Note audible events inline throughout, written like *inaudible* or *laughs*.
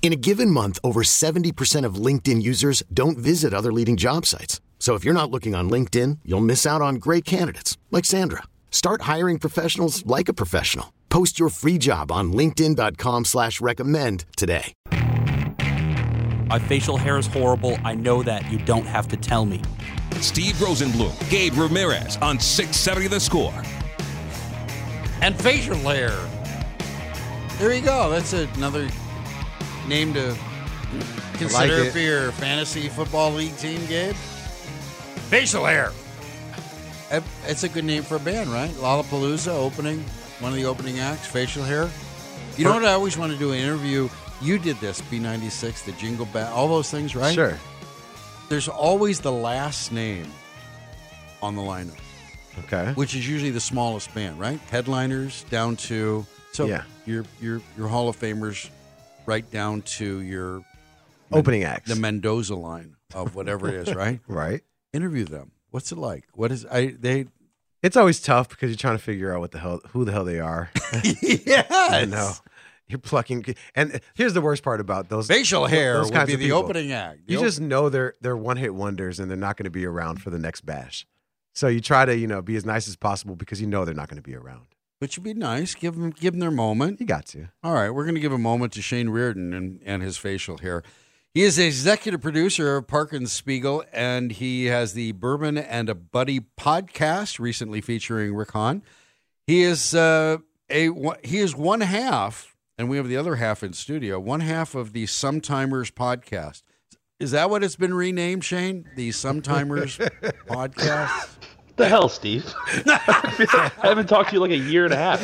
In a given month, over 70% of LinkedIn users don't visit other leading job sites. So if you're not looking on LinkedIn, you'll miss out on great candidates like Sandra. Start hiring professionals like a professional. Post your free job on LinkedIn.com slash recommend today. My facial hair is horrible. I know that. You don't have to tell me. Steve Rosenbloom, Gabe Ramirez on 670 The Score. And facial hair. There you go. That's another name to consider it. for your fantasy football league team, Gabe. Facial hair. It's a good name for a band, right? Lollapalooza opening, one of the opening acts, facial hair. You know what I always want to do an interview? You did this, B96, the Jingle Bell, all those things, right? Sure. There's always the last name on the lineup, Okay. which is usually the smallest band, right? Headliners down to so Yeah. your your your Hall of Famers, right down to your Opening acts. the Mendoza line of whatever it is, right? *laughs* right. Interview them. What's it like? What is I they? It's always tough because you're trying to figure out what the hell, who the hell they are. *laughs* yeah, I know. You're plucking, and here's the worst part about those Facial hair those would be the people. opening act. The You op- just know they're they're one hit wonders, and they're not going to be around for the next bash. So you try to you know be as nice as possible because you know they're not going to be around. Which would be nice. Give them give them their moment. You got to. All right, we're going to give a moment to Shane Reardon and, and his facial hair. He is the executive producer of Parkins and Spiegel, and he has the Bourbon and a Buddy podcast, recently featuring Rick Hahn. He is uh, a he is one half, and we have the other half in studio. One half of the Sometimers podcast. Is that what it's been renamed, Shane? The Sometimers *laughs* podcast. The hell, Steve? *laughs* I haven't talked to you like a year and a half,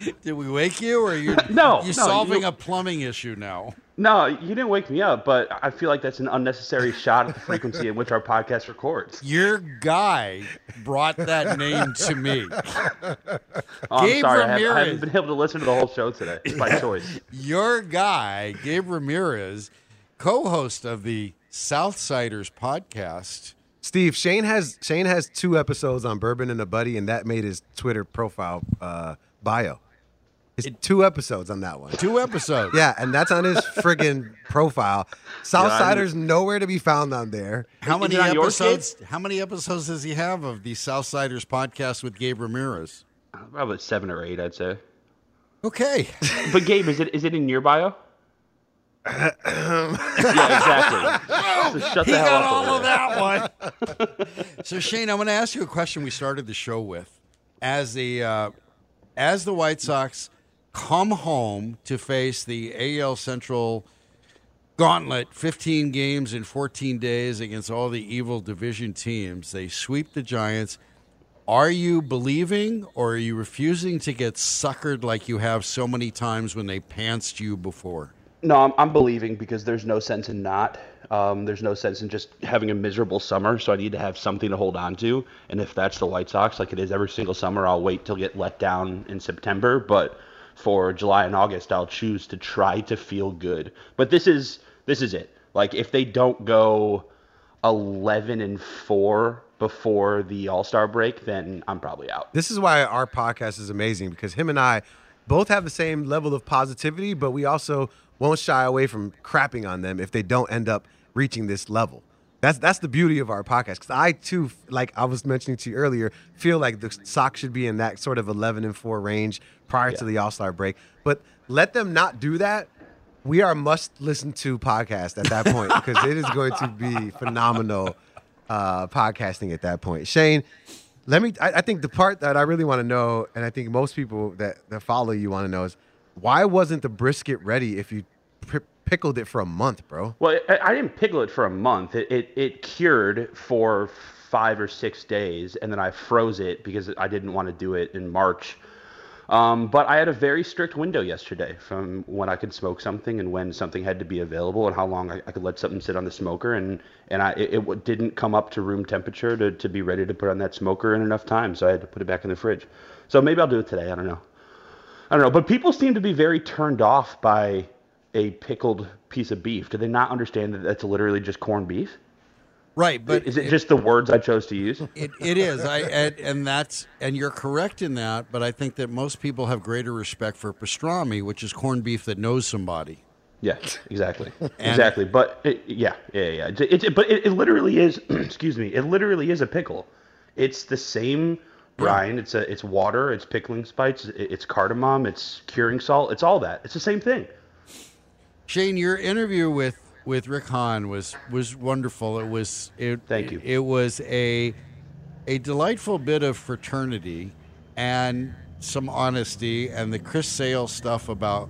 dude. *laughs* Did we wake you, or are *laughs* you No, you no, solving you- a plumbing issue now? No, you didn't wake me up, but I feel like that's an unnecessary shot at the frequency at which our podcast records. Your guy brought that name to me. Oh, I'm Gabe sorry, I, have, I Ramirez. haven't been able to listen to the whole show today by choice. Your guy, Gabe Ramirez, co-host of the Southsiders podcast. Steve Shane has Shane has two episodes on Bourbon and a Buddy, and that made his Twitter profile uh, bio. His two episodes on that one. Two episodes. Yeah, and that's on his friggin' profile. Southsiders nowhere to be found on there. How many it on yours, Gabe? episodes? How many episodes does he have of the Southsiders podcast with Gabe Ramirez? Probably seven or eight, I'd say. Okay. But Gabe, is it is it in your bio? Yeah, *laughs* exactly. So shut he the hell got up all of that one. *laughs* so Shane, I'm going to ask you a question. We started the show with, as the uh, as the White Sox come home to face the AL Central gauntlet, 15 games in 14 days against all the evil division teams. They sweep the Giants. Are you believing or are you refusing to get suckered like you have so many times when they pantsed you before? No, I'm, I'm believing because there's no sense in not. Um, there's no sense in just having a miserable summer, so I need to have something to hold on to. And if that's the White Sox, like it is every single summer, I'll wait till get let down in September. But for July and August, I'll choose to try to feel good. But this is this is it. Like if they don't go 11 and four before the All Star break, then I'm probably out. This is why our podcast is amazing because him and I both have the same level of positivity, but we also won't shy away from crapping on them if they don't end up reaching this level. That's that's the beauty of our podcast. Because I too, like I was mentioning to you earlier, feel like the Sox should be in that sort of eleven and four range prior to the All Star break. But let them not do that. We are must listen to podcast at that point because it is going to be phenomenal uh, podcasting at that point. Shane, Let me. I, I think the part that I really want to know, and I think most people that that follow you want to know is why wasn't the brisket ready if you pickled it for a month, bro? Well, I, I didn't pickle it for a month. It, it it cured for five or six days, and then I froze it because I didn't want to do it in March. Um, but I had a very strict window yesterday from when I could smoke something and when something had to be available and how long I, I could let something sit on the smoker. And, and I, it, it didn't come up to room temperature to, to be ready to put on that smoker in enough time. So I had to put it back in the fridge. So maybe I'll do it today. I don't know. I don't know. But people seem to be very turned off by a pickled piece of beef. Do they not understand that that's literally just corned beef? Right, but is it, just the words I chose to use? *laughs* It, it is. I and, and that's and you're correct in that. But I think that most people have greater respect for pastrami, which is corned beef that knows somebody. Yeah, exactly, *laughs* exactly. But it, yeah, yeah, yeah. It, it, but it, it literally is. *clears throat* excuse me. It literally is a pickle. It's the same brine. It's a it's water. It's pickling spice. It's cardamom. It's curing salt. It's all that. It's the same thing. Shane, your interview with with Rick Hahn was was wonderful. It was it, Thank you. It, was a a delightful bit of fraternity and some honesty and the Chris Sale stuff about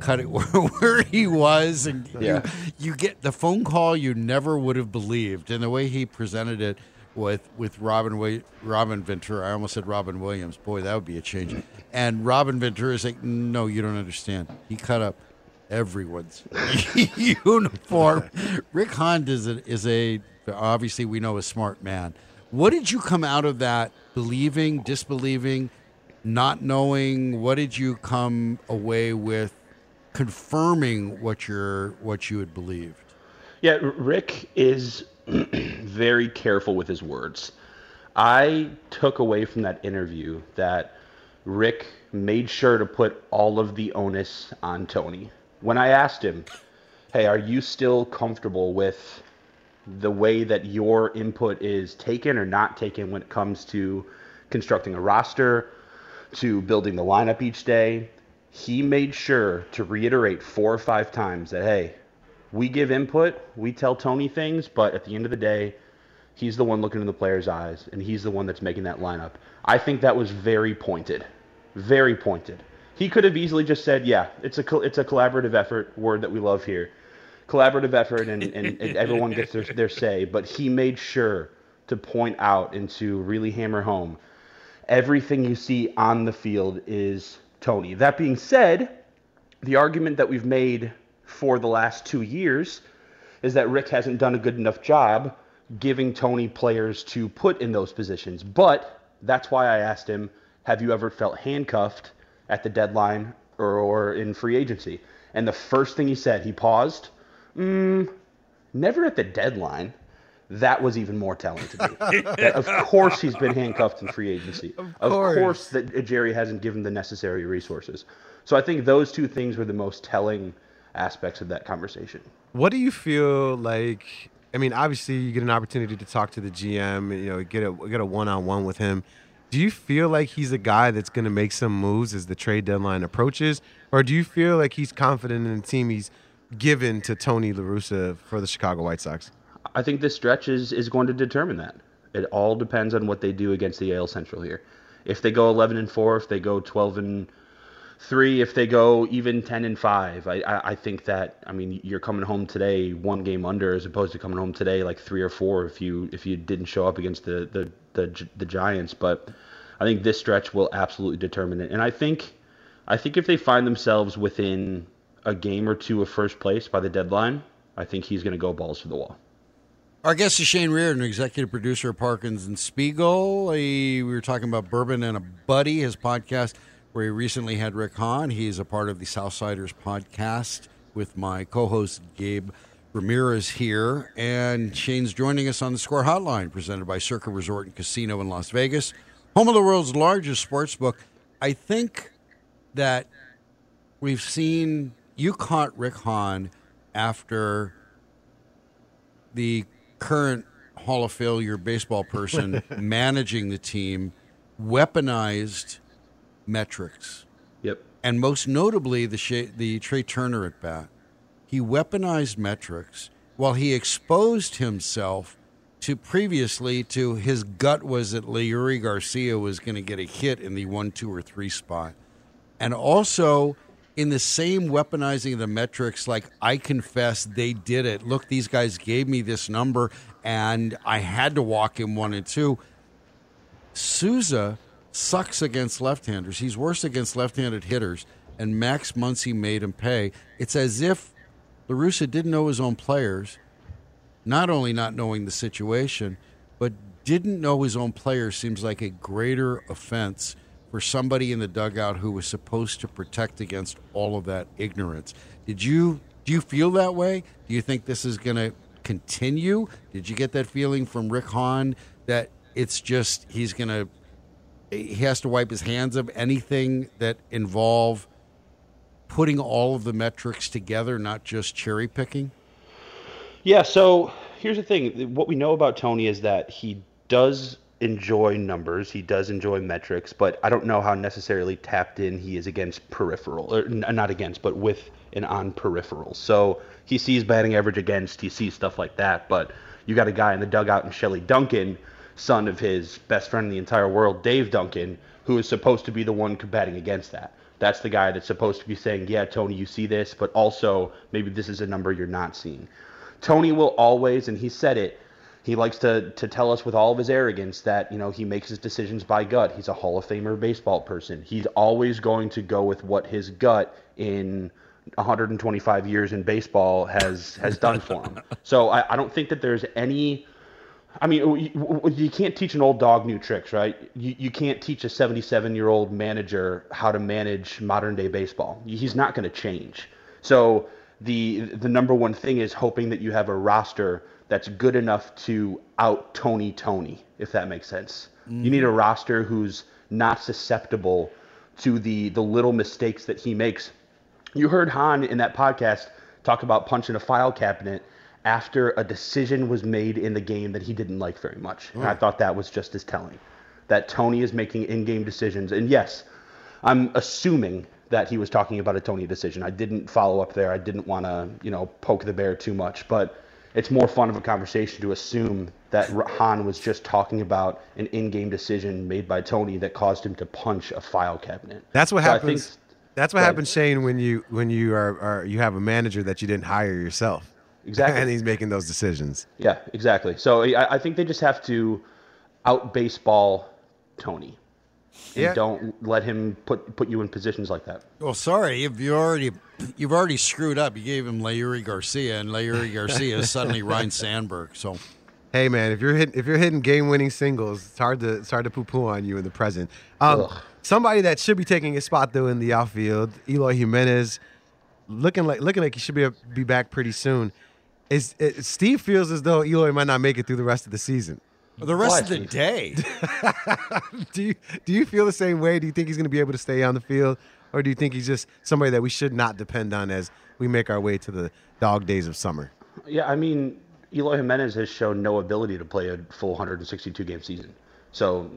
cut it *laughs* where, where he was and Yeah. you, you get the phone call you never would have believed and the way he presented it with with Robin Robin Ventura. I almost said Robin Williams. Boy, that would be a change. And Robin Ventura is like, no, you don't understand. He cut up everyone's *laughs* uniform. *laughs* Rick Hahn is a, is a obviously we know a smart man. What did you come out of that believing, disbelieving, not knowing? What did you come away with confirming what you're what you had believed? Yeah, Rick is *clears throat* very careful with his words. I took away from that interview that Rick made sure to put all of the onus on Tony. When I asked him, "Hey, are you still comfortable with the way that your input is taken or not taken when it comes to constructing a roster, to building the lineup each day?" He made sure to reiterate four or five times that, "Hey, we give input, we tell Tony things, but at the end of the day, he's the one looking in the player's eyes, and he's the one that's making that lineup. I think that was very pointed, very pointed. He could have easily just said, "Yeah, it's a it's a collaborative effort, word that we love here, collaborative effort, and, and, and *laughs* everyone gets their their say." But he made sure to point out and to really hammer home everything you see on the field is Tony. That being said, the argument that we've made for the last two years is that Rick hasn't done a good enough job giving Tony players to put in those positions. But that's why I asked him, have you ever felt handcuffed at the deadline or, or in free agency? And the first thing he said, he paused, mm, never at the deadline. That was even more telling to me. *laughs* Of course he's been handcuffed in free agency. Of course. course that Jerry hasn't given the necessary resources. So I think those two things were the most telling aspects of that conversation. What do you feel like? I mean, obviously, you get an opportunity to talk to the GM. You know, get a get a one on one with him. Do you feel like he's a guy that's going to make some moves as the trade deadline approaches, or do you feel like he's confident in the team he's given to Tony La Russa for the Chicago White Sox? I think this stretch is, is going to determine that. It all depends on what they do against the AL Central here. If they go 11 and 4, if they go 12 and 3, if they go even 10 and 5, I, I, I think that, I mean, you're coming home today one game under as opposed to coming home today like 3 or 4 if you if you didn't show up against the, the, the, the Giants. But I think this stretch will absolutely determine it. And I think I think if they find themselves within a game or two of first place by the deadline, I think he's going to go balls to the wall. Our guest is Shane Reardon, executive producer of Parkins and Spiegel. He, we were talking about Bourbon and a Buddy, his podcast, where he recently had Rick Hahn. He's a part of the Southsiders podcast with my co-host Gabe Ramirez here, and Shane's joining us on the Score Hotline, presented by Circa Resort and Casino in Las Vegas, home of the world's largest sports book. I think that we've seen you caught Rick Hahn after the current Hall of Failure baseball person *laughs* managing the team weaponized metrics, Yep. and most notably the the Trea Turner at bat. He weaponized metrics while he exposed himself to previously to his gut was that Leury Garcia was going to get a hit in the one, two, or three spot, and also in the same weaponizing of the metrics. Like I confess, they did it. Look, these guys gave me this number, and I had to walk him one and two. Sousa sucks against left-handers. He's worse against left-handed hitters, and Max Muncy made him pay. It's as if La Russa didn't know his own players, not only not knowing the situation, but didn't know his own players seems like a greater offense for somebody in the dugout who was supposed to protect against all of that ignorance. Did you do you feel that way? Do you think this is going to continue? Did you get that feeling from Rick Hahn that it's just he's going to he has to wipe his hands of anything that involve putting all of the metrics together, not just cherry picking? Yeah, so here's the thing. What we know about Tony is that he does enjoy numbers, he does enjoy metrics, but I don't know how necessarily tapped in he is against peripheral, or not against, but with and on peripheral. So he sees batting average against, he sees stuff like that, but you got a guy in the dugout in Shelley Duncan, son of his best friend in the entire world, Dave Duncan, who is supposed to be the one combating against that. That's the guy that's supposed to be saying, yeah, Tony, you see this, but also maybe this is a number you're not seeing. Tony will always, and he said it, he likes to, to tell us with all of his arrogance that, you know, he makes his decisions by gut. He's a Hall of Famer baseball person. He's always going to go with what his gut in 125 years in baseball has has done for him. *laughs* So I, I don't think that there's any I mean, you, you can't teach an old dog new tricks, right? You, you can't teach a 77 year old manager how to manage modern day baseball. He's not going to change. So the the number one thing is hoping that you have a roster that's good enough to out Tony Tony, if that makes sense. You need a mm-hmm. roster who's not susceptible to the the little mistakes that he makes. You heard Hahn in that podcast talk about punching a file cabinet after a decision was made in the game that he didn't like very much. And I mm. thought that was just as telling. That Tony is making in-game decisions. And yes, I'm assuming that he was talking about a Tony decision. I didn't follow up there. I didn't want to, you know, poke the bear too much, but it's more fun of a conversation to assume that Hahn was just talking about an in-game decision made by Tony that caused him to punch a file cabinet. That's what So I happens. think- that's what Right. happens, Shane, when you when you are, are you have a manager that you didn't hire yourself. Exactly. and he's making those decisions. Yeah, exactly. So I, I think they just have to out baseball Tony. And Yeah. don't let him put put you in positions like that. Well, sorry, if you already you've already screwed up. You gave him Leury Garcia, and Leury Garcia is suddenly *laughs* Ryne Sandberg. So Hey man, if you're hitting if you're hitting game winning singles, it's hard to it's hard to poo poo on you in the present. Um, somebody that should be taking his spot though in the outfield, Eloy Jimenez, looking like looking like he should be be back pretty soon. Is, is Steve feels as though Eloy might not make it through the rest of the season. the rest What? of the day, *laughs* Do you do you feel the same way? Do you think he's going to be able to stay on the field, or do you think he's just somebody that we should not depend on as we make our way to the dog days of summer? Yeah, I mean, Eloy Jimenez has shown no ability to play a full 162 game season. So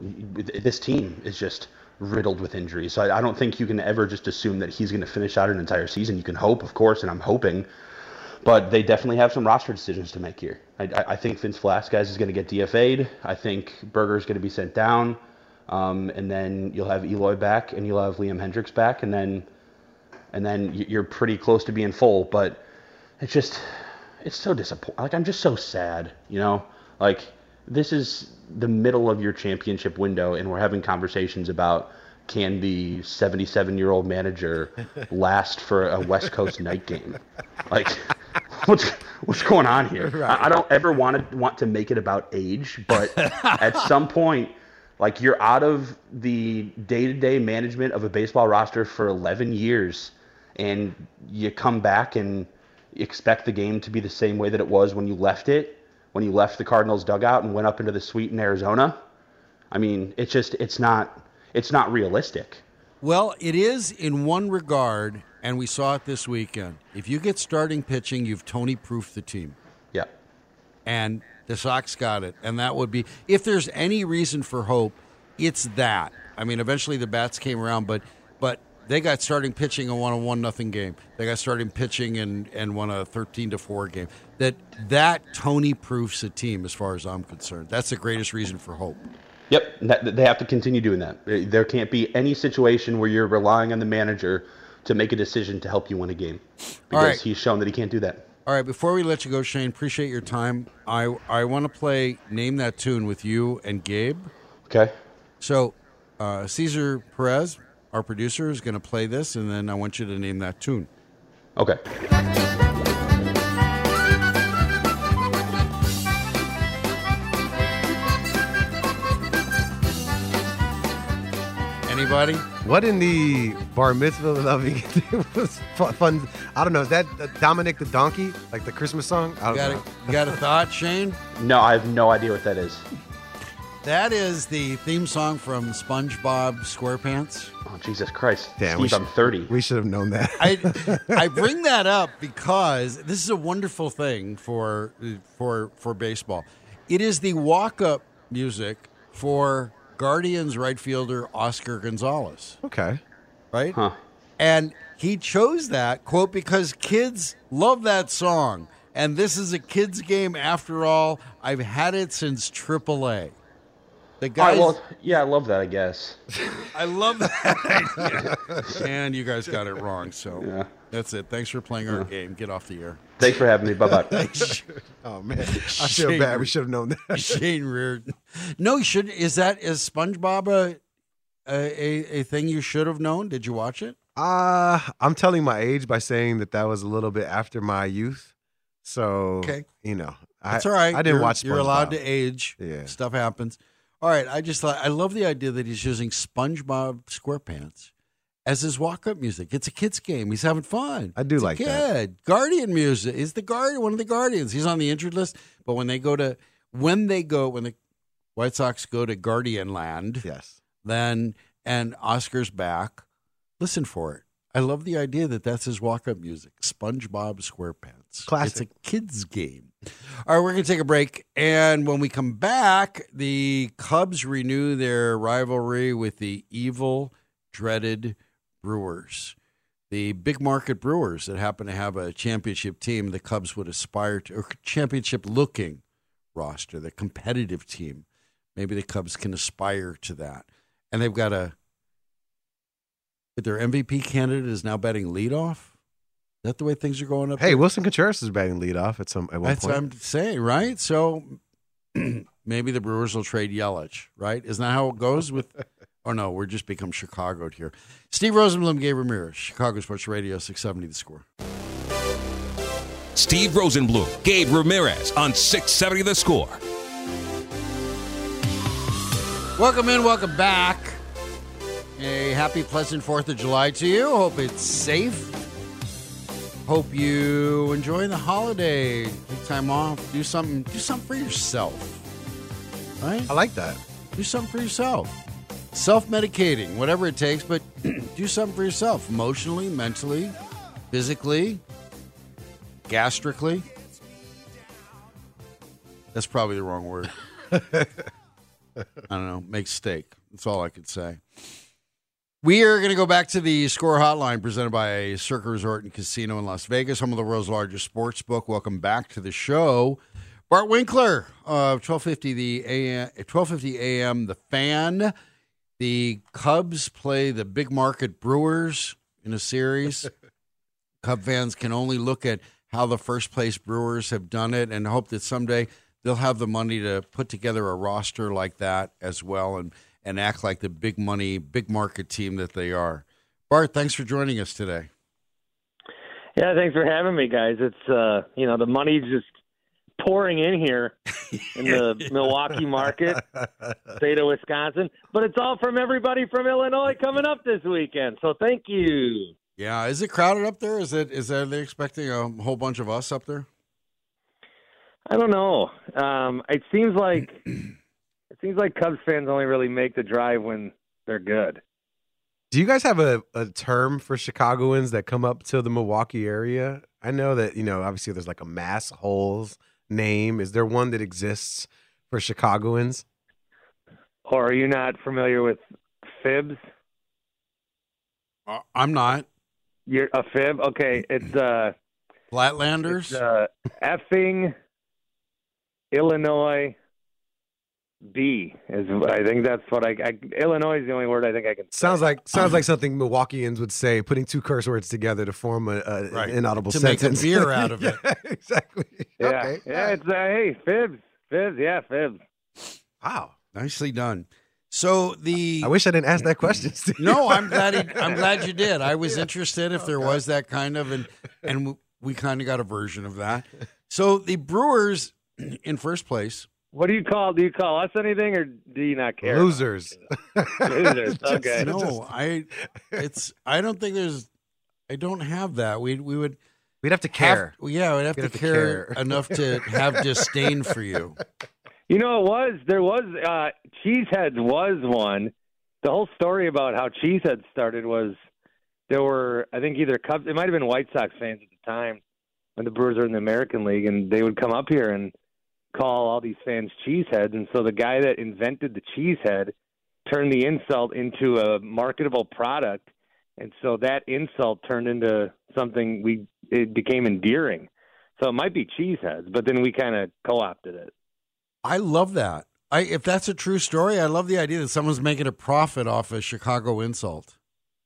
this team is just riddled with injuries. So I, I don't think you can ever just assume that he's going to finish out an entire season. You can hope, of course, and I'm hoping, but they definitely have some roster decisions to make here. I, I think Vince Velasquez is going to get DFA'd. I think Burger is going to be sent down, um, and then you'll have Eloy back, and you'll have Liam Hendriks back, and then and then you're pretty close to being full. But it's just it's so disappointing. Like I'm just so sad, you know. Like this is the middle of your championship window, and we're having conversations about can the 77 year old manager *laughs* last for a West Coast night game? Like, what's what's going on here? I, I don't ever want to want to make it about age, but *laughs* at some point, like you're out of the day to day management of a baseball roster for 11 years, and you come back and expect the game to be the same way that it was when you left it, when you left the Cardinals dugout and went up into the suite in Arizona. I mean, it's just it's not it's not realistic. Well, it is in one regard, and we saw it this weekend. If you get starting pitching, you've Tony proofed the team. Yeah. and the Sox got it. And that would be if there's any reason for hope, it's that. I mean, eventually the bats came around, but but they got starting pitching and won a one nothing game. They got starting pitching and and won a thirteen to four game. That that Tony proofs a team as far as I'm concerned. That's the greatest reason for hope. Yep, that- they have to continue doing that. There can't be any situation where you're relying on the manager to make a decision to help you win a game because right. he's shown that he can't do that. All right, before we let you go, Shane, appreciate your time. I I want to play name that tune with you and Gabe. Okay. So, uh, Caesar Perez, our producer, is going to play this, and then I want you to name that tune. Okay. Anybody? What in the bar mitzvah *laughs* loving was fun? I don't know. Is that Dominic the Donkey, like the Christmas song? I don't got, know. a, you got a *laughs* thought, Shane? No, I have no idea what that is. That is the theme song from SpongeBob SquarePants. Oh, Jesus Christ. Damn, Steve, we should, I'm 30. We should have known that. I *laughs* I bring that up because this is a wonderful thing for for for baseball. It is the walk up music for Guardians right fielder Oscar Gonzalez, okay. right? Huh. And he chose that quote because kids love that song, and this is a kids game after all. I've had it since AAA. The All right, guys, well, yeah, I love that, I guess. *laughs* I love that. and you guys got it wrong, so Yeah. that's it. Thanks for playing our game. Get off the air. Thanks for having me. Bye bye. *laughs* Oh man, I feel Shane- bad. We should have known that. *laughs* Shane Reardon. No, you should. Is that is SpongeBob a, a a thing you should have known? Did you watch it? Uh, I'm telling my age by saying that that was a little bit after my youth. So, Okay. you know, That's I, all right. I didn't You're- watch. You're allowed to age. Yeah. stuff happens. All right. I just thought I love the idea that he's using SpongeBob SquarePants as his walk-up music. It's a kid's game. He's having fun. I do It's a like that. kid. Guardian music is the guardian. One of the guardians. He's on the injured list. But when they go to when they go when the White Sox go to Guardian Land, Yes. then and Oscar's back. Listen for it. I love the idea that that's his walk-up music. SpongeBob SquarePants. Classic. It's a kids game. All right, we're going to take a break, and when we come back, the Cubs renew their rivalry with the evil, dreaded Brewers. The big market Brewers that happen to have a championship team, the Cubs would aspire to, or championship looking roster, the competitive team. Maybe the Cubs can aspire to that. And they've got a their MVP candidate is now batting leadoff. Is that the way things are going up? Hey, there? Willson Contreras is batting leadoff at some at one that's point. what I'm saying, right? So *clears throat* maybe the Brewers will trade Yelich, right? Isn't that how it goes with? *laughs* oh no, we're just become Chicagoed here. Steve Rosenbloom, Gabe Ramirez, Chicago Sports Radio, six seventy. The score. Steve Rosenbloom, Gabe Ramirez on 670 The Score. Welcome in, welcome back. A happy, pleasant Fourth of July to you. Hope it's safe. Hope you enjoy the holiday. Take time off. Do something. Do something for yourself. Right? I like that. Do something for yourself. Self medicating, whatever it takes, but *clears throat* do something for yourself emotionally, mentally, physically, gastrically. That's probably the wrong word. *laughs* I don't know. Make steak. That's all I could say. We are going to go back to the score hotline presented by Circa Resort and Casino in Las Vegas, home of the world's largest sports book. Welcome back to the show. Bart Winkler of 1250 the AM 1250 AM the fan. The Cubs play the big market Brewers in a series. *laughs* Cub fans can only look at how the first place Brewers have done it and hope that someday they'll have the money to put together a roster like that as well and, and act like the big money, big market team that they are. Bart, thanks for joining us today. Yeah, thanks for having me, guys. It's uh, you know, the money's just pouring in here in the *laughs* Milwaukee market, state of Wisconsin, but it's all from everybody from Illinois coming up this weekend. So thank you. Yeah, is it crowded up there? Is it is are they expecting a whole bunch of us up there? I don't know. Um, it seems like *clears throat* it seems like Cubs fans only really make the drive when they're good. Do you guys have a, a term for Chicagoans that come up to the Milwaukee area? I know that, you know, obviously there's like a mass holes name. Is there one that exists for Chicagoans? Or are you not familiar with fibs? Uh, I'm not. You're a fib. Okay, it's uh, Flatlanders. it's uh, effing Illinois B is. I think that's what I, I. Illinois is the only word I think I can. Sounds like sounds like something Milwaukeeans would say, putting two curse words together to form a, a Right. an inaudible To make a sentence. beer *laughs* out of it. Yeah, exactly. Yeah, Okay. yeah. It's uh, hey fibs, fibs. Yeah, fibs. Wow. Nicely done. So the I wish I didn't ask that question. *laughs* Steve. no, I'm glad. He, I'm glad you did. I was *laughs* interested Oh, if there was that kind of, and and we kind of got a version of that. So the Brewers *clears throat* in first place. What do you call? Do you call us anything, or do you not care? Losers. Losers. *laughs* Okay. No, I. It's. I don't think there's. I don't have that. We we would We'd have to have- care. yeah, we'd have We'd to have to care, care. *laughs* enough to have disdain for you. You know, it was there was uh, Cheeseheads was one. The whole story about how Cheeseheads started was there were I think either Cubs, it might have been White Sox fans at the time when the Brewers were in the American League, and they would come up here and call all these fans cheeseheads. And so the guy that invented the cheesehead turned the insult into a marketable product, and so that insult turned into something we it became endearing. So it might be cheeseheads, but then we kind of co-opted it. I love that. I if that's a true story, I love the idea that someone's making a profit off a Chicago insult.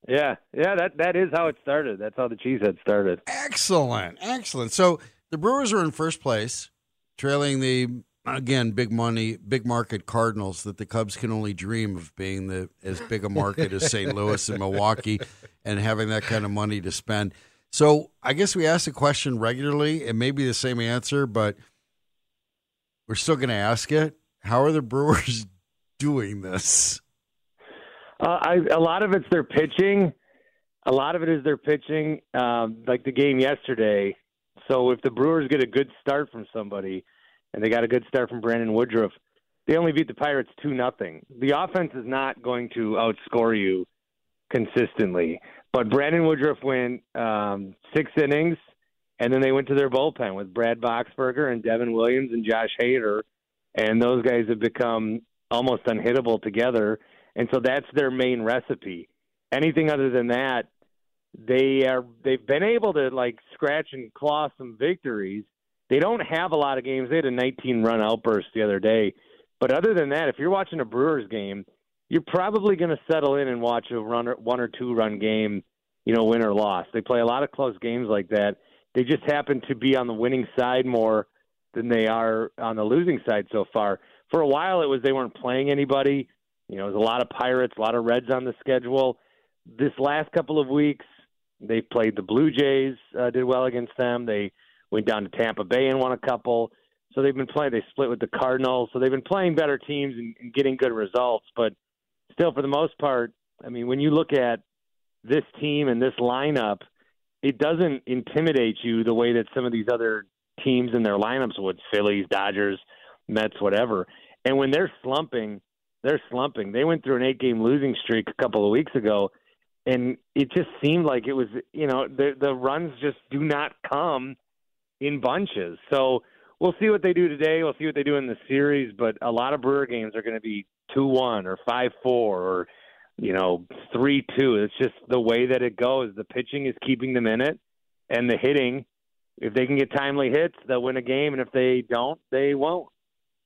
Yeah, yeah, that that is how it started. That's how the cheesehead started. Excellent, excellent. So the Brewers are in first place, trailing the again big money, big market Cardinals that the Cubs can only dream of being the as big a market as St. Louis and Milwaukee, and having that kind of money to spend. So I guess we ask the question regularly. It may be the same answer, but we're still going to ask it. How are the Brewers *laughs* doing this? Uh, I, a lot of it's their pitching. A lot of it is their pitching, um, like the game yesterday. So if the Brewers get a good start from somebody, and they got a good start from Brandon Woodruff, they only beat the Pirates two nothing. The offense is not going to outscore you consistently. But Brandon Woodruff went um, six innings, and then they went to their bullpen with Brad Boxberger and Devin Williams and Josh Hader, and those guys have become almost unhittable together. And so that's their main recipe. Anything other than that, they are they've been able to like scratch and claw some victories. They don't have a lot of games. They had a 19 run outburst the other day. But other than that, if you're watching a Brewers game, you're probably going to settle in and watch a run one or two run game, you know, win or loss. They play a lot of close games like that. They just happen to be on the winning side more than they are on the losing side so far. For a while, it was they weren't playing anybody. You know, there's a lot of Pirates, a lot of Reds on the schedule. This last couple of weeks, they played the Blue Jays, uh, did well against them. They went down to Tampa Bay and won a couple. So they've been playing. They split with the Cardinals. So they've been playing better teams and, and getting good results. But still, for the most part, I mean, when you look at this team and this lineup, it doesn't intimidate you the way that some of these other teams in their lineups would Phillies, Dodgers, Mets, whatever. And when they're slumping, they're slumping. They went through an eight game losing streak a couple of weeks ago, and it just seemed like it was, you know, the, the runs just do not come in bunches. So we'll see what they do today. We'll see what they do in the series, but a lot of Brewer games are going to be 2 1 or 5 4 or, you know, 3 2. It's just the way that it goes. The pitching is keeping them in it, and the hitting, if they can get timely hits, they'll win a game, and if they don't, they won't.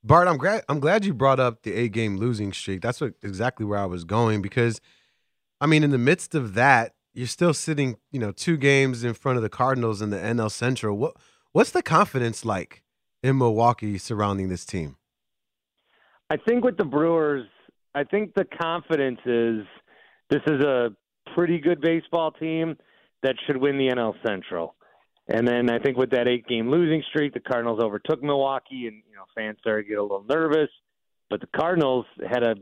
Bart, I'm glad I'm glad you brought up the eight game losing streak. That's what, exactly where I was going because, I mean, in the midst of that, you're still sitting, you know, two games in front of the Cardinals in the NL Central. What what's the confidence like in Milwaukee surrounding this team? I think with the Brewers, I think the confidence is this is a pretty good baseball team that should win the NL Central. And then I think with that eight game losing streak, the Cardinals overtook Milwaukee, and you know fans started to get a little nervous. But the Cardinals had a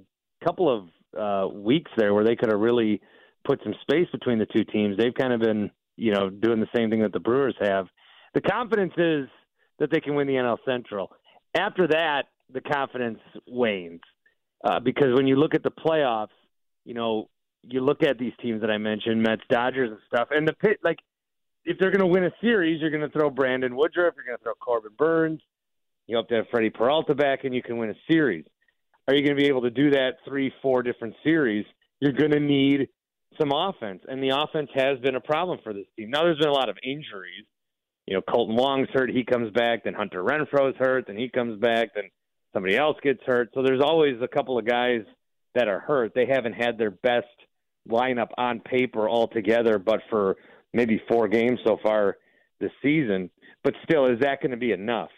couple of uh, weeks there where they could have really put some space between the two teams. They've kind of been you know doing the same thing that the Brewers have. The confidence is that they can win the NL Central. After that, the confidence wanes uh, because when you look at the playoffs, you know you look at these teams that I mentioned, Mets, Dodgers, and stuff, and the pit like if they're going to win a series, you're going to throw Brandon Woodruff, you're going to throw Corbin Burnes, you hope to have Freddie Peralta back, and you can win a series. Are you going to be able to do that three, four different series? You're going to need some offense, and the offense has been a problem for this team. Now, there's been a lot of injuries. You know, Kolten Wong's hurt, he comes back. Then Hunter Renfroe's hurt, then he comes back. Then somebody else gets hurt. So there's always a couple of guys that are hurt. They haven't had their best lineup on paper altogether, but for maybe four games so far this season. But still, is that going to be enough?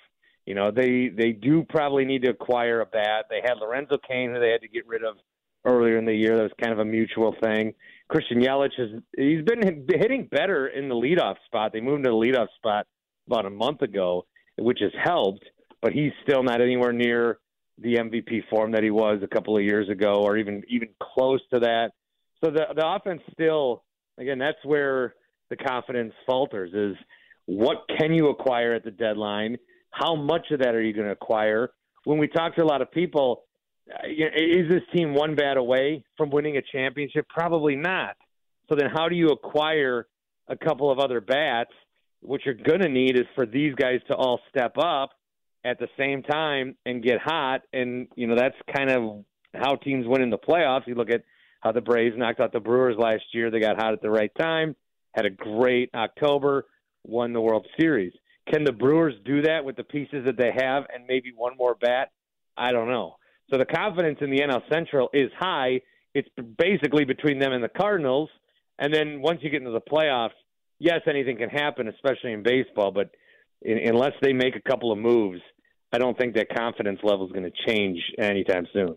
You know, they they do probably need to acquire a bat. They had Lorenzo Cain, who they had to get rid of earlier in the year. That was kind of a mutual thing. Christian Yelich has he's been hitting better in the leadoff spot. They moved to the leadoff spot about a month ago, which has helped, but he's still not anywhere near the MVP form that he was a couple of years ago, or even even close to that. So the the offense still, again, that's where the confidence falters. Is what can you acquire at the deadline? How much of that are you going to acquire? When we talk to a lot of people, uh, is this team one bat away from winning a championship? Probably not. So then, how do you acquire a couple of other bats? What you're going to need is for these guys to all step up at the same time and get hot. And, you know, that's kind of how teams win in the playoffs. You look at how the Braves knocked out the Brewers last year. They got hot at the right time, had a great October, won the World Series. Can the Brewers do that with the pieces that they have and maybe one more bat? I don't know. So the confidence in the NL Central is high. It's basically between them and the Cardinals. And then once you get into the playoffs, yes, anything can happen, especially in baseball. But in, unless they make a couple of moves, I don't think that confidence level is going to change anytime soon.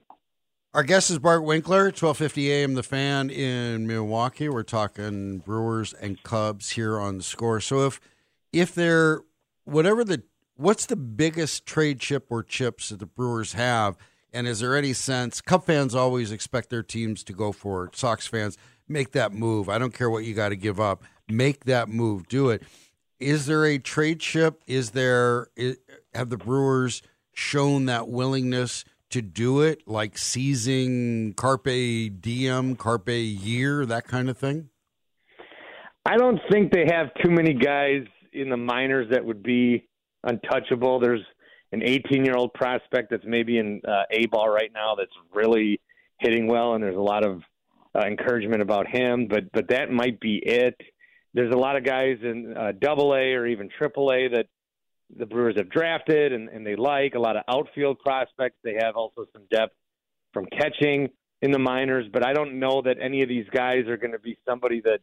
Our guest is Bart Winkler, 1250 AM The Fan in Milwaukee. We're talking Brewers and Cubs here on the score. So if if they're whatever the what's the biggest trade chip or chips that the Brewers have – and is there any sense? Cub fans always expect their teams to go for it. Sox fans make that move. I don't care what you got to give up. Make that move. Do it. Is there a trade chip? Is there? Is, have the Brewers shown that willingness to do it, like seizing carpe diem, carpe year, that kind of thing? I don't think they have too many guys in the minors that would be untouchable. There's an 18 year old prospect that's maybe in uh, A ball right now that's really hitting well, and there's a lot of uh, encouragement about him. But but that might be it. There's a lot of guys in uh, Double A or even Triple A that the Brewers have drafted and, and they like a lot of outfield prospects. They have also some depth from catching in the minors, but I don't know that any of these guys are going to be somebody that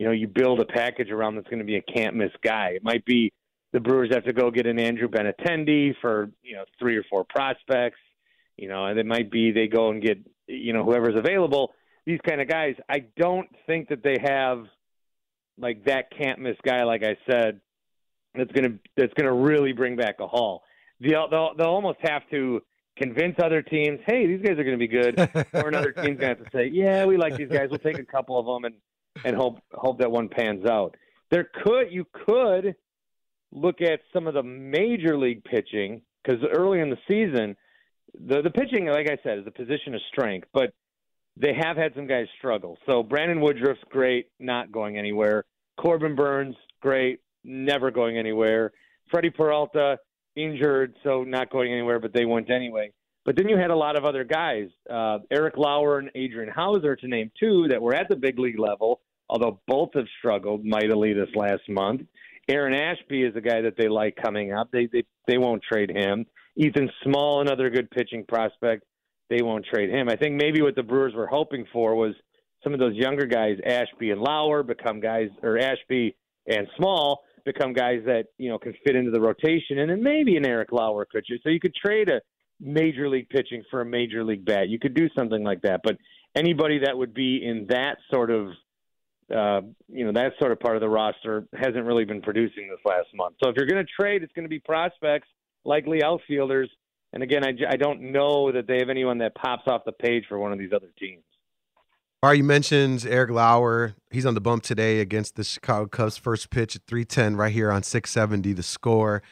you know you build a package around that's going to be a can't miss guy. It might be the Brewers have to go get an Andrew Benintendi for you know three or four prospects. You know, and it might be they go and get you know whoever's available. These kind of guys. I don't think that they have like that can't miss guy. Like I said, that's gonna that's gonna really bring back a haul. They'll they'll, they'll almost have to convince other teams, hey, these guys are going to be good, *laughs* or another team's going to have to say, yeah, we like these guys. We'll take a couple of them and and hope hope that one pans out. There could you could look at some of the major league pitching because early in the season, the the pitching, like I said, is a position of strength, but they have had some guys struggle. So Brandon Woodruff's great, not going anywhere. Corbin Burnes, great, never going anywhere. Freddie Peralta, injured, so not going anywhere, but they went anyway. But then you had a lot of other guys, uh, Eric Lauer and Adrian Houser, to name two, that were at the big league level, although both have struggled mightily this last month. Aaron Ashby is a guy that they like coming up. They they they won't trade him. Ethan Small, another good pitching prospect. They won't trade him. I think maybe what the Brewers were hoping for was some of those younger guys, Ashby and Lauer, become guys, or Ashby and Small become guys that you know can fit into the rotation, and then maybe an Eric Lauer could you. So you could trade a major league pitching for a major league bat. You could do something like that, but anybody that would be in that sort of uh, you know, that sort of part of the roster hasn't really been producing this last month. So if you're going to trade, it's going to be prospects, likely outfielders. And again, I, I don't know that they have anyone that pops off the page for one of these other teams. All right, you mentioned Eric Lauer. He's on the bump today against the Chicago Cubs. First pitch at 310 right here on 670 the score.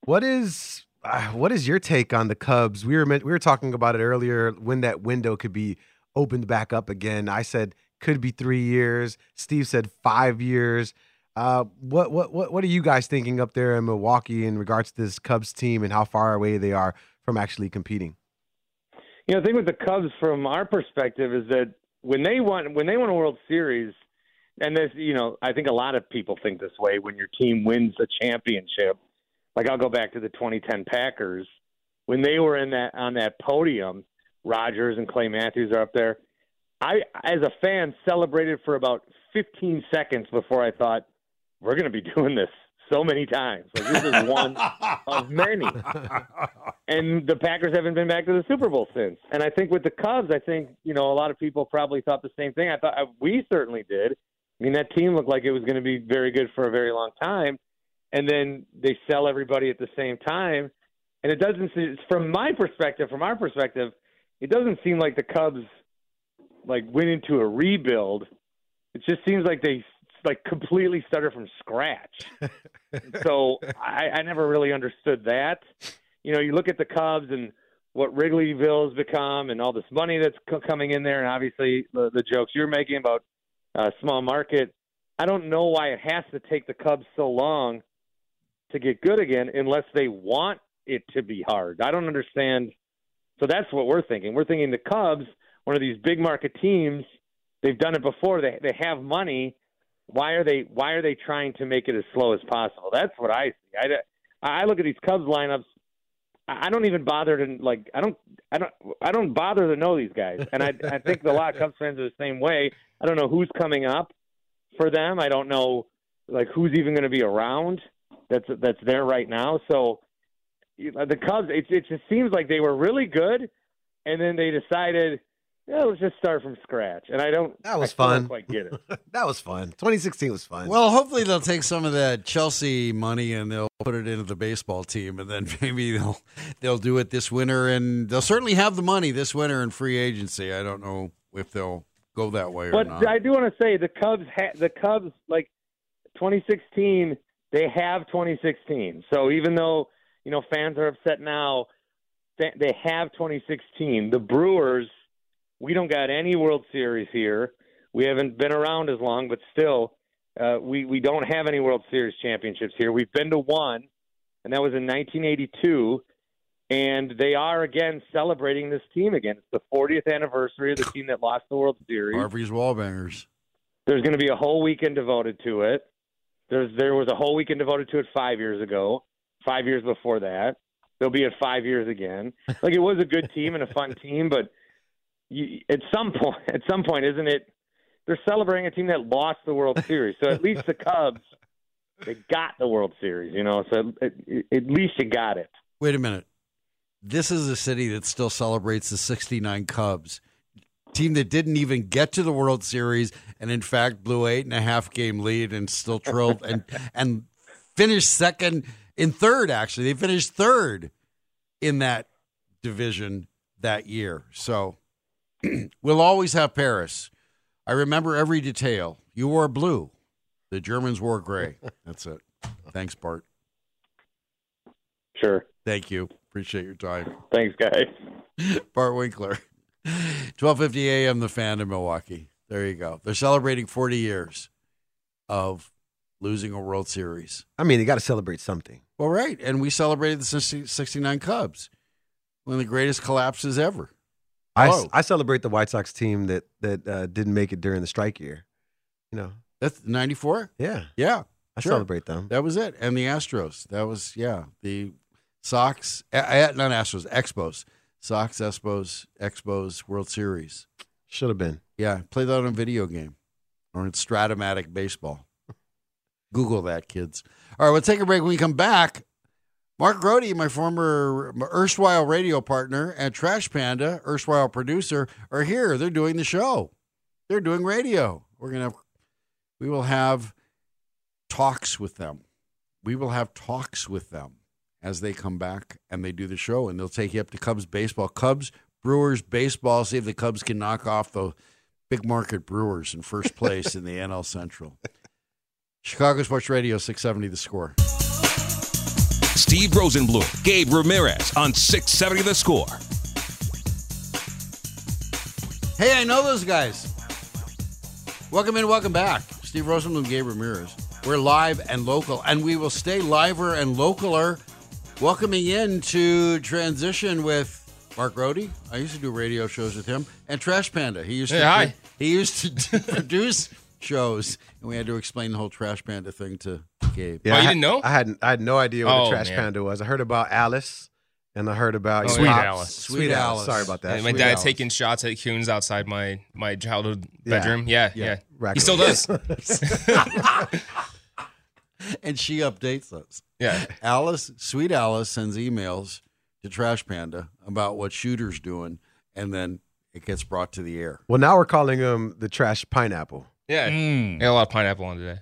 What is uh, what is your take on the Cubs? We were we were talking about it earlier when that window could be opened back up again. I said could be three years. Steve said five years. Uh, what what what what are you guys thinking up there in Milwaukee in regards to this Cubs team and how far away they are from actually competing? You know, the thing with the Cubs from our perspective is that when they won when they won a World Series, and this you know I think a lot of people think this way when your team wins a championship. Like I'll go back to the 2010 Packers when they were in that on that podium. Rodgers and Clay Matthews are up there. I, as a fan, celebrated for about 15 seconds before I thought we're going to be *laughs* doing this so many times. Like this is one of many. *laughs* And the Packers haven't been back to the Super Bowl since. And I think with the Cubs, I think you know a lot of people probably thought the same thing. I thought we certainly did. I mean, that team looked like it was going to be very good for a very long time, and then they sell everybody at the same time. And it doesn't, from my perspective, from our perspective, it doesn't seem like the Cubs like went into a rebuild. It just seems like they like completely started from scratch. *laughs* so I, I never really understood that. You know, you look at the Cubs and what Wrigleyville's become, and all this money that's co- coming in there, and obviously the, the jokes you're making about uh, small market. I don't know why it has to take the Cubs so long to get good again, unless they want it to be hard. I don't understand. So that's what we're thinking. We're thinking the Cubs, one of these big market teams, they've done it before. They they have money. Why are they Why are they trying to make it as slow as possible? That's what I see. I, I look at these Cubs lineups. I don't even bother to like. I don't. I don't. I don't bother to know these guys. And I I think a lot of Cubs fans are the same way. I don't know who's coming up for them. I don't know like who's even going to be around. That's that's there right now. So the Cubs, it, it just seems like they were really good, and then they decided, yeah, let's just start from scratch. And I don't. That was I fun. Quite get it. *laughs* that was fun. 2016 was fun. Well, hopefully they'll take some of that Chelsea money and they'll put it into the baseball team, and then *laughs* maybe they'll they'll do it this winter, and they'll certainly have the money this winter in free agency. I don't know if they'll go that way or But not. I do want to say the Cubs, ha- the Cubs, like 2016, they have 2016. So even though you know fans are upset now, they, they have 2016. The Brewers, we don't got any World Series here. We haven't been around as long, but still, uh, we we don't have any World Series championships here. We've been to one, and that was in 1982. And they are again celebrating this team again. It's the 40th anniversary of the team that lost the World Series. Harvey's Wallbangers. There's going to be a whole weekend devoted to it. There's there was a whole weekend devoted to it five years ago, five years before that. There'll be it five years again. *laughs* Like it was a good team and a fun team, but you, at some point, *laughs* at some point, isn't it? They're celebrating a team that lost the World Series, so at least the Cubs they got the World Series, you know. So at, at least you got it. Wait a minute. This is a city that still celebrates the 69 Cubs. Team that didn't even get to the World Series and in fact blew eight and a half game lead and still trailed and *laughs* and finished second in third actually. They finished third in that division that year. So *clears throat* we'll always have Paris. I remember every detail. You wore blue. The Germans wore gray. That's it. Thanks, Bart. Sure. Thank you. Appreciate your time. Thanks, guys. *laughs* Bart Winkler. 1250 AM, the fan in Milwaukee. There you go. They're celebrating 40 years of losing a World Series. I mean, you got to celebrate something. Well, right. And we celebrated the 60 69 Cubs. One of the greatest collapses ever. I, I celebrate the White Sox team that that uh, didn't make it during the strike year. You know, That's 94? yeah, Yeah. I Sure. celebrate them. That was it. And the Astros. That was, yeah. The Sox, uh, uh, not Astros, Expos. Sox, Expos, Expos World Series. Should have been. Yeah, play that on a video game or in Strat-O-Matic baseball. *laughs* Google that, kids. All right, we'll take a break. When we come back, Mark Grote, my former erstwhile radio partner at Trash Panda, erstwhile producer, are here. They're doing the show. They're doing radio. We're gonna have, we will have talks with them. We will have talks with them as they come back and they do the show, and they'll take you up to Cubs baseball, Cubs Brewers baseball. See if the Cubs can knock off the big market Brewers in first place in the *laughs* NL Central. Chicago Sports Radio 670 The Score. Steve Rosenbloom, Gabe Ramirez on 670 The Score. Hey, I know those guys. Welcome in, welcome back. Steve Rosenbloom, Gabe Ramirez. We're live and local, and we will stay liver and localer. Welcoming in to transition with Mark Grote. I used to do radio shows with him, and Trash Panda. He used Hey, to hi. he used to do- *laughs* produce shows, and we had to explain the whole Trash Panda thing to Gabe. Yeah, Oh, you had- didn't know? I had I had no idea what Oh, a trash man. panda was. I heard about Alice, and I heard about Oh, Sweet pops. Alice. Sweet, Sweet Alice. Alice. Sorry about that. And my Sweet dad Alice. taking shots at coons outside my my childhood Yeah. bedroom. Yeah, Yeah. yeah. Raccoon. He still does. *laughs* *laughs* *laughs* And she updates us. yeah. Alice, sweet Alice, sends emails to Trash Panda about what Shooter's doing, and then it gets brought to the air. Well, now we're calling him the trash pineapple Yeah. Mm. I got a lot of pineapple on today.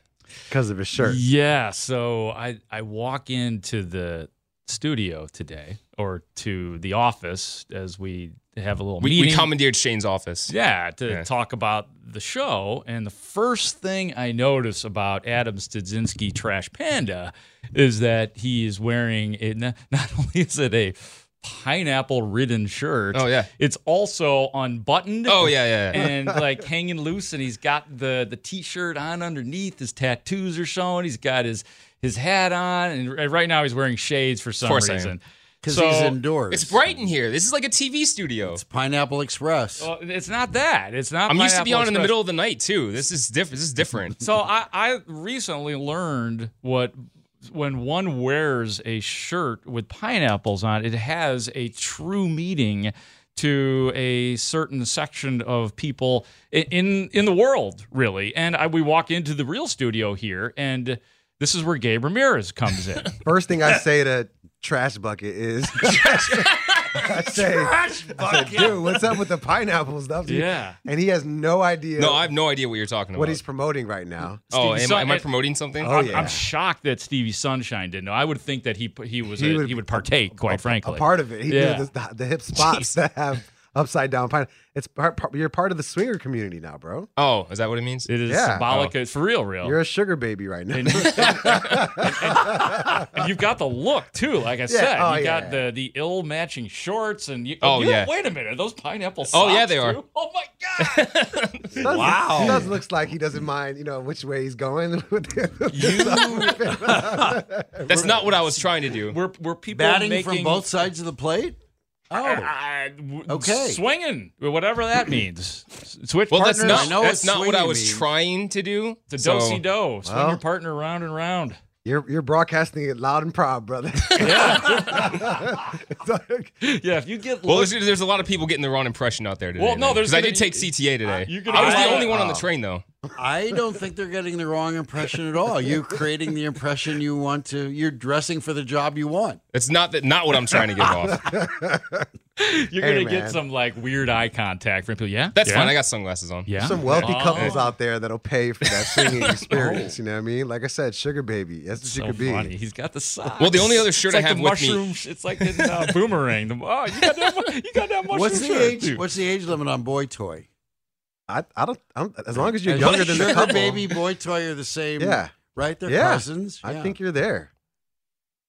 because of his shirt. Yeah. So I I walk into the studio today or to the office as we have a little We, meeting. we commandeered Shane's office. yeah, to Yeah. talk about the show. And the first thing I notice about Adam Studzinski Trash Panda is that he is wearing a, *laughs* not only is it a pineapple ridden shirt, Oh, yeah. it's also unbuttoned. Oh yeah, yeah. yeah. and like hanging loose and he's got the the t-shirt on underneath his tattoos are showing he's got his his hat on and right now he's wearing shades for some reason Because So- he's indoors. it's bright in here. This is like a TV studio. It's Pineapple Express. well, it's not that it's not I'm used to be Pineapple on in the middle of the night too. This is different. This is different. so I, I recently learned what when one wears a shirt with pineapples on it has a true meaning to a certain section of people in in the world really and I, we walk into the real studio here and this is where Gabe Ramirez comes in *laughs* First thing I say to Trash Bucket is, *laughs* I say, I say, dude, what's up with the pineapple stuff? dude?" Yeah. And he has no idea No, I have no idea what you're talking about. what he's promoting right now. oh, am, Stevie I- am I promoting something? Oh, I'm, yeah. I'm shocked that Stevie Sunshine didn't know. I would think that he he was He a- would- he would partake, quite a, frankly. A part of it. He Yeah. knew the, the, the hip spots that have upside down pine. It's part, part, you're part of the swinger community now, bro. Oh, is that what it means? It is Yeah. symbolic. Oh. It's for real, real. You're a sugar baby right now. and, and you've got the look too. Like I said, oh, you got the the ill matching shorts, and you, Oh, you- yeah. Wait a minute, are those pineapple socks? Oh, yeah, they are. too? *laughs* Oh my god! Does- Wow. He does looks like he doesn't mind, you know, which way he's going. *laughs* with the- *laughs* That's not what I was trying to do. We're we're people Batting making from both sides of the plate? Oh. Uh, w- Okay. swinging, whatever that *clears throat* means. Switch Well, that's partners. not I know that's not what I was means. trying to do. It's a So- do si do. Swing Well. your partner round and round. you're you're broadcasting it loud and proud, brother. *laughs* It's like- Yeah, if you get Well, look- there's, there's a lot of people getting the wrong impression out there today. Well, no, there's because I gonna- did take CTA today. you're I was the only one on the Oh. train though. I don't think they're getting the wrong impression at all. You're creating the impression you want to. You're dressing for the job you want. It's not that not what I'm trying to give off. *laughs* you're Hey, gonna man. get some like weird eye contact from people. Yeah, That's yeah? fine. I got sunglasses on. Yeah, Some wealthy Oh. couples out there that'll pay for that swinging *laughs* experience. You know what I mean? Like I said, sugar baby. That's what So you could be. He's got the socks. Well, the only other shirt it's like I have the with me- mushroom. sh- It's like in uh, Boomerang. The, oh, you got that. mu- You got that mushroom What's the shirt, age? too. What's the age limit on boy toy? I, I don't. I'm, as long as you're As younger than the couple, baby boy toy are the same. Yeah. right. They're Yeah. cousins. I think you're there.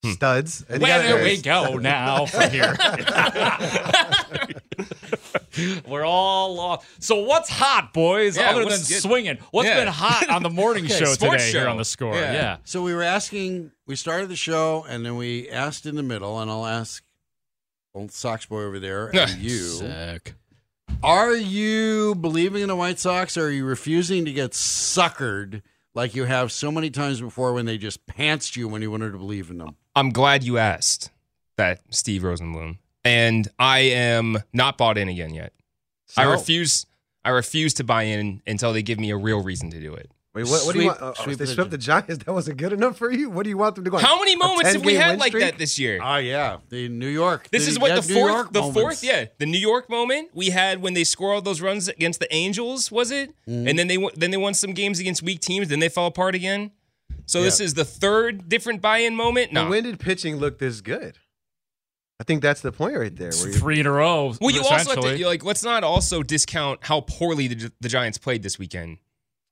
Hmm. Studs. And Where got- do we go now from here? *laughs* We're all lost. So what's hot, boys? Yeah, other than what's good? swinging, What's Yeah. been hot on the morning *laughs* Okay, show sports today here on the score? Yeah. Yeah. So we were asking. We started the show, and then we asked in the middle, and I'll ask old Sox boy over there and *laughs* you. Sick. Are you believing in the White Sox, or are you refusing to get suckered like you have so many times before when they just pantsed you when you wanted to believe in them? I'm glad you asked that, Steve Rosenbloom. And I am not bought in again yet. I refuse. I refuse to buy in until they give me a real reason to do it. Wait, what, what do you Sweep- want? Oh, oh, sweep they the- swept the Giants. *laughs* That wasn't good enough for you. What do you want them to go? on? How many A moments have we 10-game had win like streak? that this year? Oh yeah, the New York. This the, is what the fourth, York the moments. fourth, yeah, the New York moment we had when they scored all those runs against the Angels, was it? Mm-hmm. And then they won- then they won some games against weak teams, then they fell apart again. So this is the third different buy-in moment. But No, when did pitching look this good? I think that's the point right there. Where you- Three in a row. well, you also have essentially. to like let's not also discount how poorly the, the Giants played this weekend.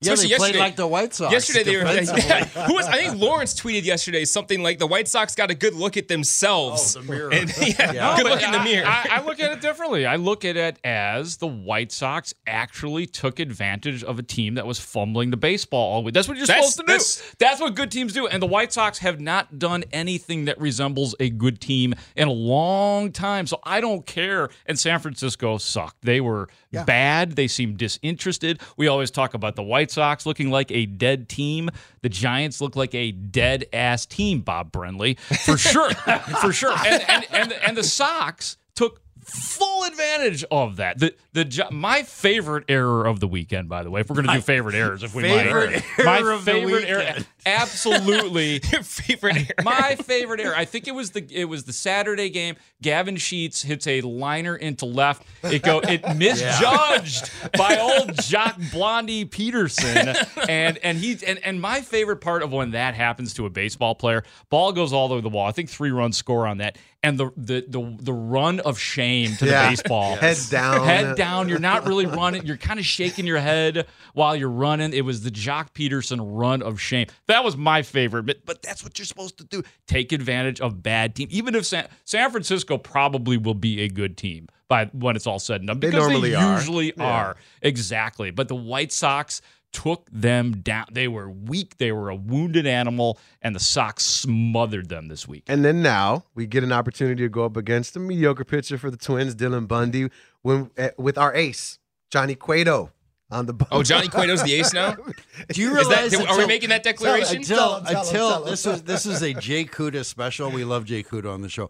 Yeah, they Especially played yesterday- like the White Sox. Yesterday they were. defensively. *laughs* Who was? I think Lawrence tweeted yesterday something like the White Sox got a good look at themselves. Oh, the mirror. And, *laughs* yeah, Yeah. good but look in the I- mirror. I, I look at it differently. I look at it as the White Sox actually took advantage of a team that was fumbling the baseball all week. That's what you're That's- supposed to do. that's- That's, what good teams do. And the White Sox have not done anything that resembles a good team in a long time. So I don't care. And San Francisco sucked. They were bad. They seem disinterested. We always talk about the White Sox looking like a dead team. The Giants look like a dead ass team, Bob Brenly, for sure. *laughs* for sure. And, and, and, and the Sox took full advantage of that. The the my favorite error of the weekend, by the way, if we're going to do favorite errors, if we favorite might, error my favorite error, absolutely *laughs* favorite error. my favorite error. I think it was the it was the Saturday game. Gavin Sheets hits a liner into left. It go it *laughs* misjudged by old Joc Blondie Pederson. And and he and, and my favorite part of when that happens to a baseball player, ball goes all over the wall. I think three runs score on that. And the the the, the run of shame to the Yeah. baseball. *laughs* Head down. Head down. You're not really running. You're kind of shaking your head while you're running. It was the Joc Pederson run of shame. That was my favorite. But but that's what you're supposed to do. Take advantage of bad team. Even if San, San Francisco probably will be a good team by when it's all said and done. They normally are. usually Yeah. are. Exactly. But the White Sox took them down. They were weak. They were a wounded animal, and the Sox smothered them this week. And then now we get an opportunity to go up against a mediocre pitcher for the Twins, Dylan Bundy, when uh, with our ace, Johnny Cueto on the bump. Oh, Johnny Cueto's the ace now. *laughs* Do you Is that- realize? are we making that declaration? Until Tell him, tell him, until this was this is a Jay Kuda special. We love Jay Kuda on the show.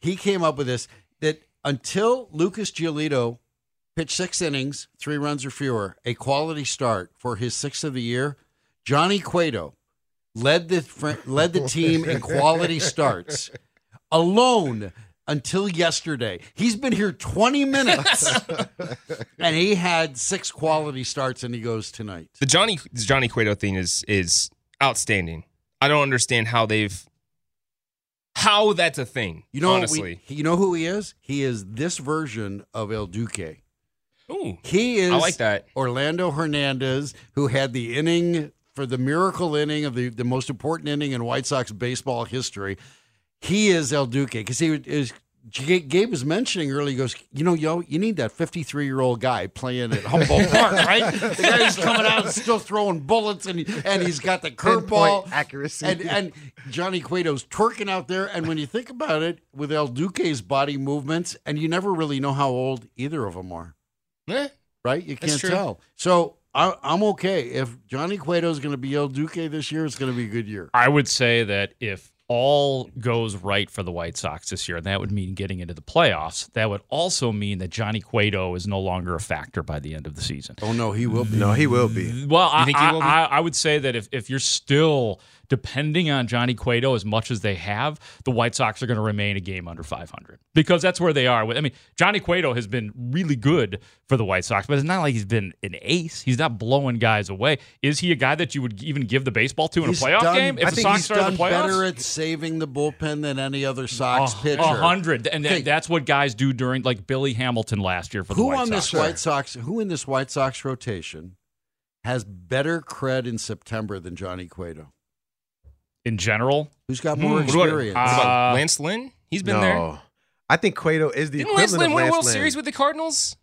He came up with this that until Lucas Giolito pitched six innings, three runs or fewer, a quality start for his sixth of the year, Johnny Cueto led the fr- led the team in quality starts alone until yesterday. He's been here 20 minutes *laughs* and he had six quality starts and he goes tonight. The Johnny the Johnny Cueto thing is is outstanding. I don't understand how they've how that's a thing. You know, honestly. we, you know who he is? He is this version of El Duque. Ooh, He is I like that. Orlando Hernandez, who had the inning for the miracle inning of the, the most important inning in White Sox baseball history. He is El Duque because he is. Gabe was mentioning earlier. He goes, you know, yo, you need that 53 year old guy playing at Humboldt *laughs* Park, right? The guy who's coming out and still throwing bullets, and and he's got the curveball accuracy. and and Johnny Cueto's twerking out there. And when you think about it, with El Duque's body movements, and you never really know how old either of them are Eh, right? You can't tell. So I, I'm okay if Johnny Cueto is going to be El Duque this year. It's going to be a good year. I would say that if all goes right for the White Sox this year, and that would mean getting into the playoffs. That would also mean that Johnny Cueto is no longer a factor by the end of the season. Oh no, he will be. no, he will be. Well, I, think he I, be? I, I would say that if, if you're still depending on Johnny Cueto as much as they have, the White Sox are going to remain a game under 500 because that's where they are. I mean, Johnny Cueto has been really good for the White Sox, but it's not like he's been an ace. He's not blowing guys away. Is he a guy that you would even give the baseball to in He's a playoff done- game? If I the think Sox he's are in done the playoffs, better at saving the bullpen than any other Sox a, pitcher. a hundred, and Okay. that's what guys do during like Billy Hamilton last year for the Who White on Sox. this White Sox? Who in this White Sox rotation has better cred in September than Johnny Cueto? In general? Who's got more what about, experience? what about Uh, Lance Lynn? He's been no. there. I think Cueto is the Didn't Lance Lynn of win a World Lynn. Series with the Cardinals?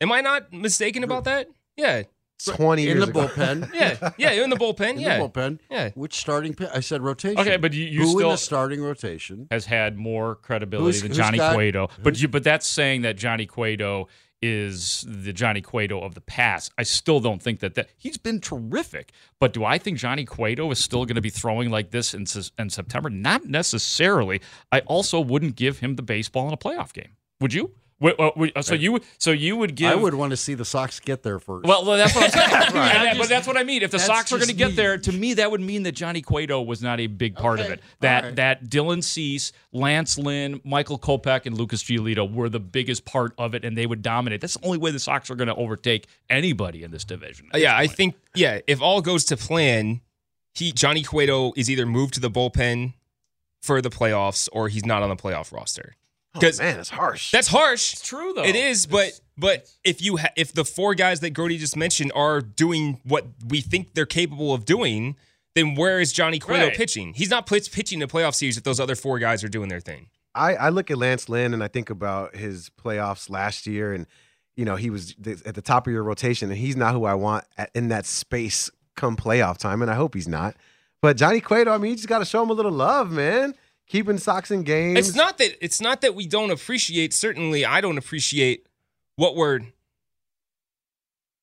Am I not mistaken about that? Yeah. 20 in the ago. bullpen. *laughs* Yeah. Yeah. In the bullpen. In yeah. the bullpen. Yeah. Which starting? pi- I said rotation. Okay, but you- you who in still- the starting rotation? has had more credibility Who's- than who's Johnny got- Cueto. But you, but that's saying that Johnny Cueto is the Johnny Cueto of the past. I still don't think that that he's been terrific. But do I think Johnny Cueto is still going to be throwing like this in, in September? Not necessarily. I also wouldn't give him the baseball in a playoff game. Would you? Wait, wait, so you so you would give I would want to see the Sox get there first. well, well, that's what I'm saying. *laughs* Right. that- but that's what I mean. If the Sox are going to get me. there, to me, that would mean that Johnny Cueto was not a big part of it. That All right. that Dylan Cease, Lance Lynn, Michael Kopech, and Lucas Giolito were the biggest part of it, and they would dominate. That's the only way the Sox are going to overtake anybody in this division. Yeah, I think yeah, if all goes to plan, he Johnny Cueto is either moved to the bullpen for the playoffs or he's not on the playoff roster. Oh, Because man, it's harsh. that's harsh. It's true though. It is, but but if you ha- if the four guys that Grote just mentioned are doing what we think they're capable of doing, then where is Johnny Cueto Right. pitching? He's not pitch- pitching the playoff series if those other four guys are doing their thing. I, I look at Lance Lynn and I think about his playoffs last year, and you know he was th- at the top of your rotation, and he's not who I want at, in that space come playoff time, and I hope he's not. But Johnny Cueto, I mean, you just got to show him a little love, man. Keeping socks in games. It's not that it's not that we don't appreciate. Certainly, I don't appreciate what we're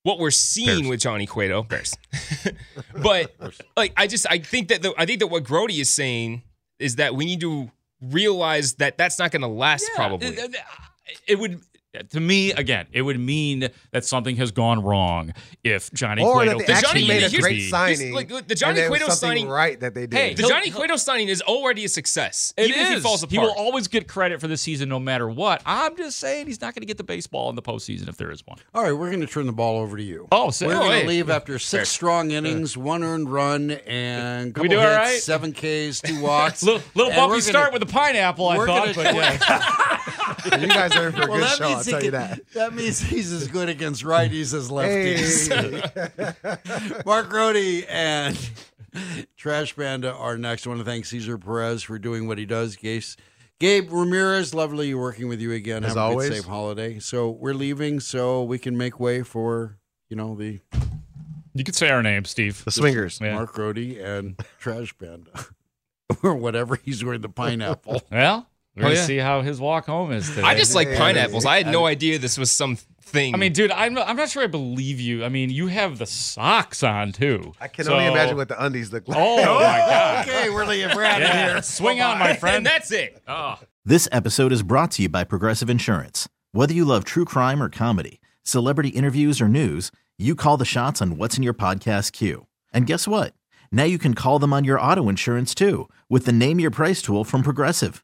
what we're seeing with Johnny Cueto, Bears. *laughs* *laughs* but like I just I think that the, I think that what Grote is saying is that we need to realize that that's not going to last probably. It, it would to me again. It would mean that something has gone wrong if Johnny or Cueto that they actually Johnny- made a great here's- signing. like, the Johnny there Cueto signing- right that they did. Hey, the He'll- Johnny he'll- Cueto signing is already a success, It even if he falls apart. He will always get credit for the season, no matter what. I'm just saying he's not going to get the baseball in the postseason if there is one. All right, we're going to turn the ball over to you. Oh, so- we're oh, going to hey. leave after six strong innings, one earned run, and Did we couple do hits, right? seven Ks, two walks. *laughs* Little, little And we're bumpy gonna- start with the pineapple, I we're thought, gonna- but *laughs* yeah. you guys are in for a Well, good that show. I'll tell you that. That means he's as good against righties as lefties. *laughs* Mark Grote and Trash Panda are next. I want to thank Cesar Perez for doing what he does. Gabe, Gabe Ramirez, lovely working with you again. As Have a always. good, safe holiday. So we're leaving so we can make way for, you know, the You could say our name, Steve. The swingers. Yeah. Mark Grote and Trash Panda. *laughs* or whatever he's wearing, the pineapple. *laughs* Well, we're Oh, going to yeah. see how his walk home is today. I just like Yeah, pineapples. I had no idea this was some thing. I mean, dude, I'm not, I'm not sure I believe you. I mean, you have the socks on too. I can So- only imagine what the undies look like. Oh my *laughs* god! okay, we're leaving. We're out of Yeah, here. swing on, my *laughs* friend. and that's it. Oh. This episode is brought to you by Progressive Insurance. Whether you love true crime or comedy, celebrity interviews or news, you call the shots on what's in your podcast queue. And guess what? Now you can call them on your auto insurance too with the Name Your Price tool from Progressive.